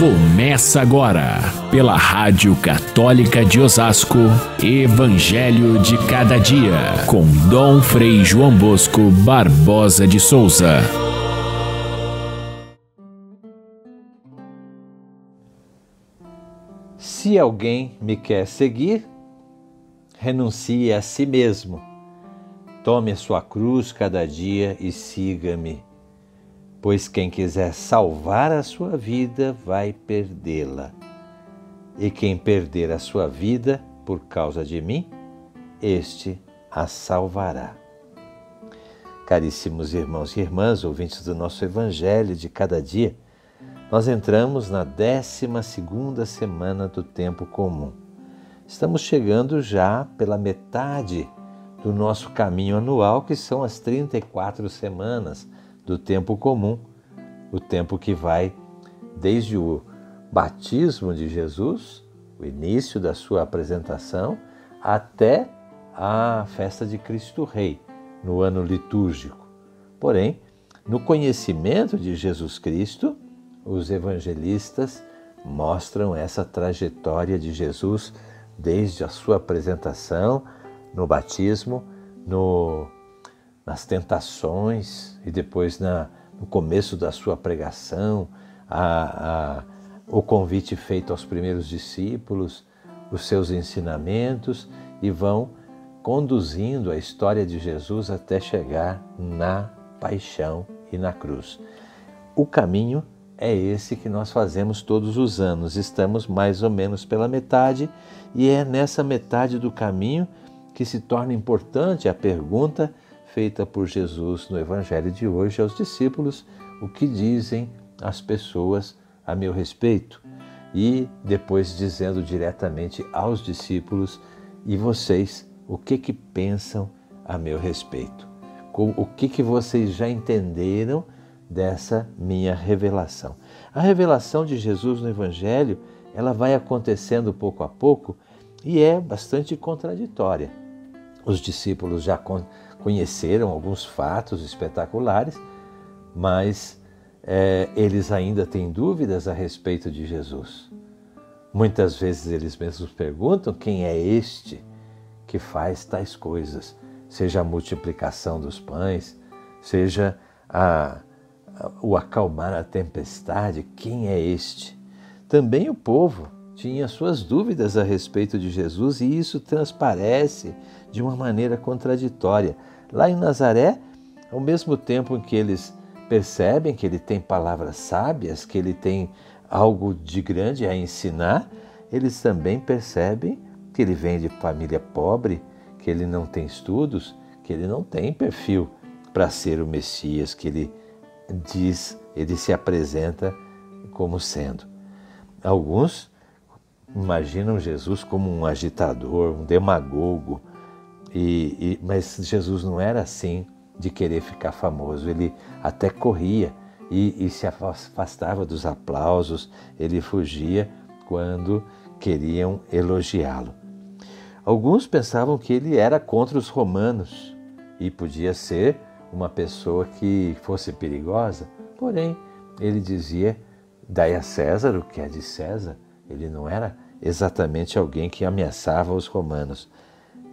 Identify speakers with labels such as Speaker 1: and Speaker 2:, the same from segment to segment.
Speaker 1: Começa agora, pela Rádio Católica de Osasco, Evangelho de Cada Dia, com Dom Frei João Bosco Barbosa de Souza.
Speaker 2: Se alguém me quer seguir, renuncie a si mesmo, tome a sua cruz cada dia e siga-me pois quem quiser salvar a sua vida vai perdê-la. E quem perder a sua vida por causa de mim, este a salvará. Caríssimos irmãos e irmãs, ouvintes do nosso Evangelho de cada dia, nós entramos na 12 semana do tempo comum. Estamos chegando já pela metade do nosso caminho anual, que são as 34 semanas do tempo comum, o tempo que vai desde o batismo de Jesus, o início da sua apresentação, até a festa de Cristo Rei, no ano litúrgico. Porém, no conhecimento de Jesus Cristo, os evangelistas mostram essa trajetória de Jesus desde a sua apresentação, no batismo, no nas tentações e depois na, no começo da sua pregação, a, a, o convite feito aos primeiros discípulos, os seus ensinamentos e vão conduzindo a história de Jesus até chegar na paixão e na cruz. O caminho é esse que nós fazemos todos os anos. Estamos mais ou menos pela metade e é nessa metade do caminho que se torna importante a pergunta feita por Jesus no Evangelho de hoje aos discípulos: o que dizem as pessoas a meu respeito? E depois dizendo diretamente aos discípulos: e vocês, o que que pensam a meu respeito? O que que vocês já entenderam dessa minha revelação? A revelação de Jesus no Evangelho, ela vai acontecendo pouco a pouco e é bastante contraditória. Os discípulos já conheceram alguns fatos espetaculares, mas é, eles ainda têm dúvidas a respeito de Jesus. Muitas vezes eles mesmos perguntam quem é este que faz tais coisas, seja a multiplicação dos pães, seja a, a, o acalmar a tempestade, quem é este? Também o povo tinha suas dúvidas a respeito de Jesus e isso transparece de uma maneira contraditória. Lá em Nazaré, ao mesmo tempo em que eles percebem que ele tem palavras sábias, que ele tem algo de grande a ensinar, eles também percebem que ele vem de família pobre, que ele não tem estudos, que ele não tem perfil para ser o Messias que ele diz, ele se apresenta como sendo. Alguns imaginam Jesus como um agitador, um demagogo, e, e, mas Jesus não era assim de querer ficar famoso. Ele até corria e, e se afastava dos aplausos, ele fugia quando queriam elogiá-lo. Alguns pensavam que ele era contra os romanos e podia ser uma pessoa que fosse perigosa, porém ele dizia: Dai a César o que é de César. Ele não era exatamente alguém que ameaçava os romanos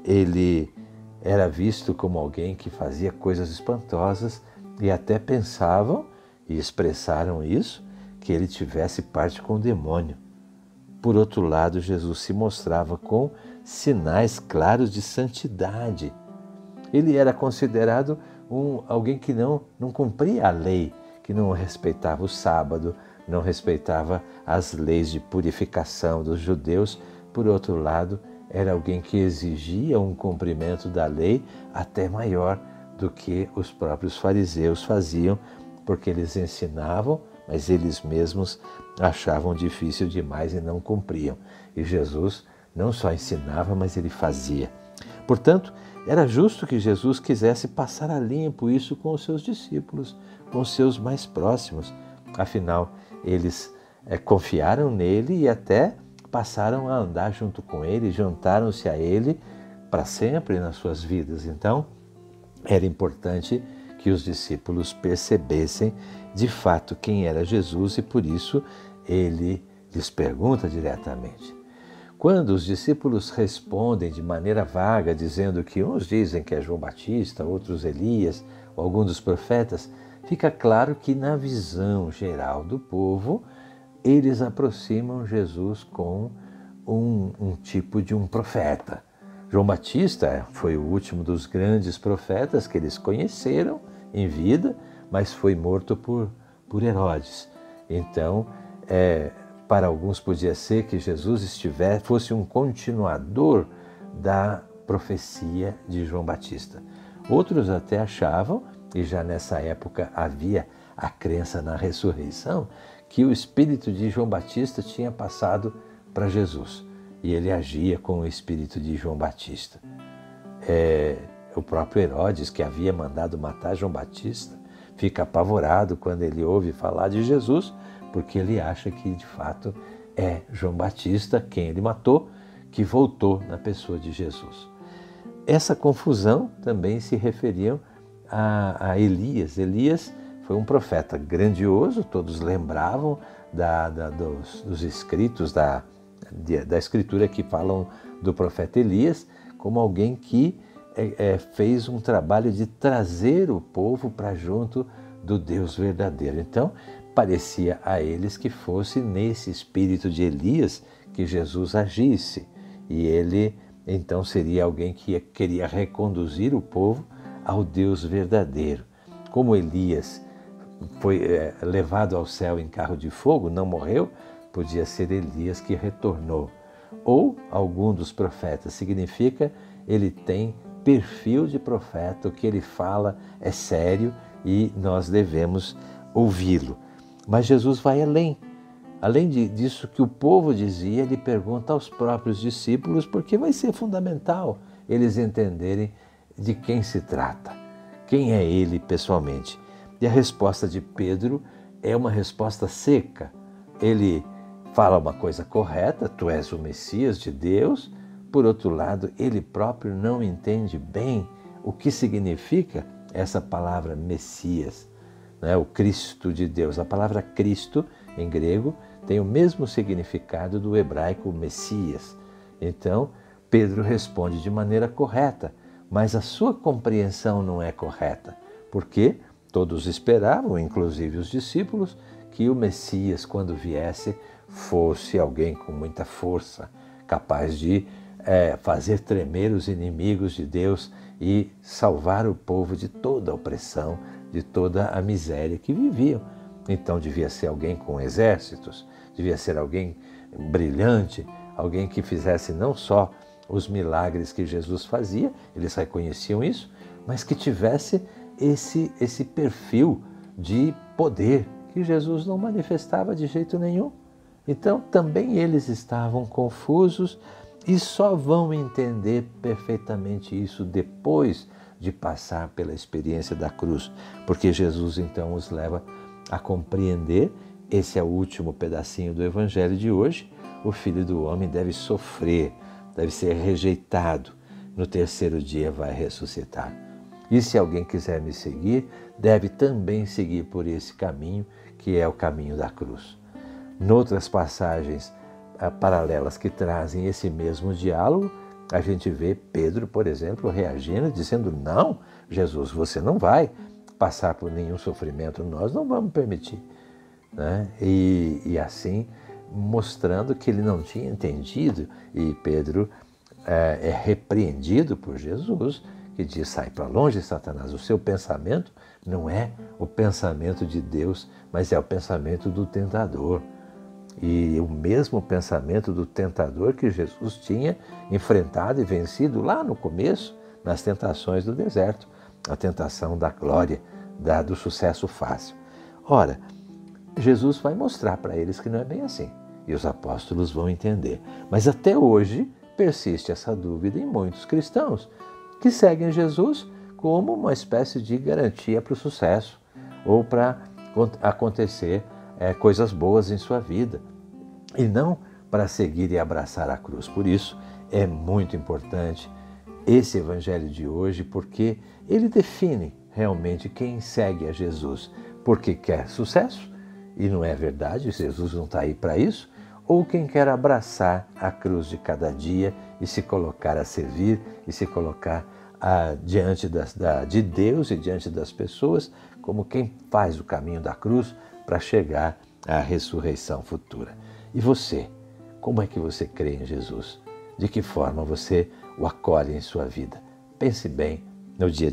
Speaker 2: ele era visto como alguém que fazia coisas espantosas e até pensavam e expressaram isso que ele tivesse parte com o demônio. Por outro lado, Jesus se mostrava com sinais claros de santidade. Ele era considerado um, alguém que não, não cumpria a lei, que não respeitava o sábado, não respeitava as leis de purificação dos judeus. Por outro lado, era alguém que exigia um cumprimento da lei até maior do que os próprios fariseus faziam, porque eles ensinavam, mas eles mesmos achavam difícil demais e não cumpriam. E Jesus não só ensinava, mas ele fazia. Portanto, era justo que Jesus quisesse passar a limpo isso com os seus discípulos, com os seus mais próximos. Afinal, eles é, confiaram nele e até passaram a andar junto com ele, juntaram-se a ele para sempre nas suas vidas. Então, era importante que os discípulos percebessem de fato quem era Jesus e por isso ele lhes pergunta diretamente. Quando os discípulos respondem de maneira vaga, dizendo que uns dizem que é João Batista, outros Elias ou algum dos profetas, fica claro que na visão geral do povo, eles aproximam Jesus com um, um tipo de um profeta. João Batista foi o último dos grandes profetas que eles conheceram em vida, mas foi morto por, por Herodes. Então, é, para alguns podia ser que Jesus estivesse, fosse um continuador da profecia de João Batista. Outros até achavam, e já nessa época havia a crença na ressurreição, que o espírito de João Batista tinha passado para Jesus e ele agia com o espírito de João Batista. É, o próprio Herodes, que havia mandado matar João Batista, fica apavorado quando ele ouve falar de Jesus, porque ele acha que de fato é João Batista quem ele matou, que voltou na pessoa de Jesus. Essa confusão também se referiam a, a Elias. Elias foi um profeta grandioso, todos lembravam da, da, dos, dos, escritos da, da escritura que falam do profeta Elias como alguém que é, é, fez um trabalho de trazer o povo para junto do Deus verdadeiro. Então, parecia a eles que fosse nesse espírito de Elias que Jesus agisse. E ele então seria alguém que queria reconduzir o povo ao Deus verdadeiro. Como Elias foi é, levado ao céu em carro de fogo, não morreu, podia ser Elias que retornou. Ou algum dos profetas, significa ele tem perfil de profeta, o que ele fala é sério e nós devemos ouvi-lo. Mas Jesus vai além. Além disso que o povo dizia, ele pergunta aos próprios discípulos, porque vai ser fundamental eles entenderem de quem se trata, quem é ele pessoalmente. E a resposta de Pedro é uma resposta seca. Ele fala uma coisa correta, tu és o Messias de Deus. Por outro lado, ele próprio não entende bem o que significa essa palavra Messias né, o Cristo de Deus. A palavra Cristo, em grego, tem o mesmo significado do hebraico Messias. Então, Pedro responde de maneira correta, mas a sua compreensão não é correta, porque todos esperavam, inclusive os discípulos, que o Messias, quando viesse, fosse alguém com muita força, capaz de é, fazer tremer os inimigos de Deus e salvar o povo de toda a opressão, de toda a miséria que viviam. Então devia ser alguém com exércitos, devia ser alguém brilhante, alguém que fizesse não só os milagres que Jesus fazia, eles reconheciam isso, mas que tivesse esse, esse perfil de poder que Jesus não manifestava de jeito nenhum. Então também eles estavam confusos e só vão entender perfeitamente isso depois de passar pela experiência da cruz, porque Jesus então os leva a compreender. Esse é o último pedacinho do Evangelho de hoje. O Filho do Homem deve sofrer, deve ser rejeitado. No terceiro dia vai ressuscitar. E se alguém quiser me seguir, deve também seguir por esse caminho, que é o caminho da cruz. Noutras passagens ah, paralelas que trazem esse mesmo diálogo, a gente vê Pedro, por exemplo, reagindo, dizendo: Não, Jesus, você não vai passar por nenhum sofrimento, nós não vamos permitir. Né? E, e assim, mostrando que ele não tinha entendido, e Pedro é, é repreendido por Jesus, que diz: Sai para longe, Satanás, o seu pensamento não é o pensamento de Deus, mas é o pensamento do tentador e o mesmo pensamento do tentador que Jesus tinha enfrentado e vencido lá no começo, nas tentações do deserto, a tentação da glória, da, do sucesso fácil. Ora, Jesus vai mostrar para eles que não é bem assim, e os apóstolos vão entender. Mas até hoje persiste essa dúvida em muitos cristãos que seguem Jesus como uma espécie de garantia para o sucesso ou para acontecer é, coisas boas em sua vida e não para seguir e abraçar a cruz. Por isso é muito importante esse evangelho de hoje, porque ele define realmente quem segue a Jesus, porque quer sucesso e não é verdade, Jesus não está aí para isso, ou quem quer abraçar a cruz de cada dia e se colocar a servir e se colocar a, diante das, da, de Deus e diante das pessoas como quem faz o caminho da cruz para chegar à ressurreição futura. E você, como é que você crê em Jesus? De que forma você o acolhe em sua vida? Pense bem no dia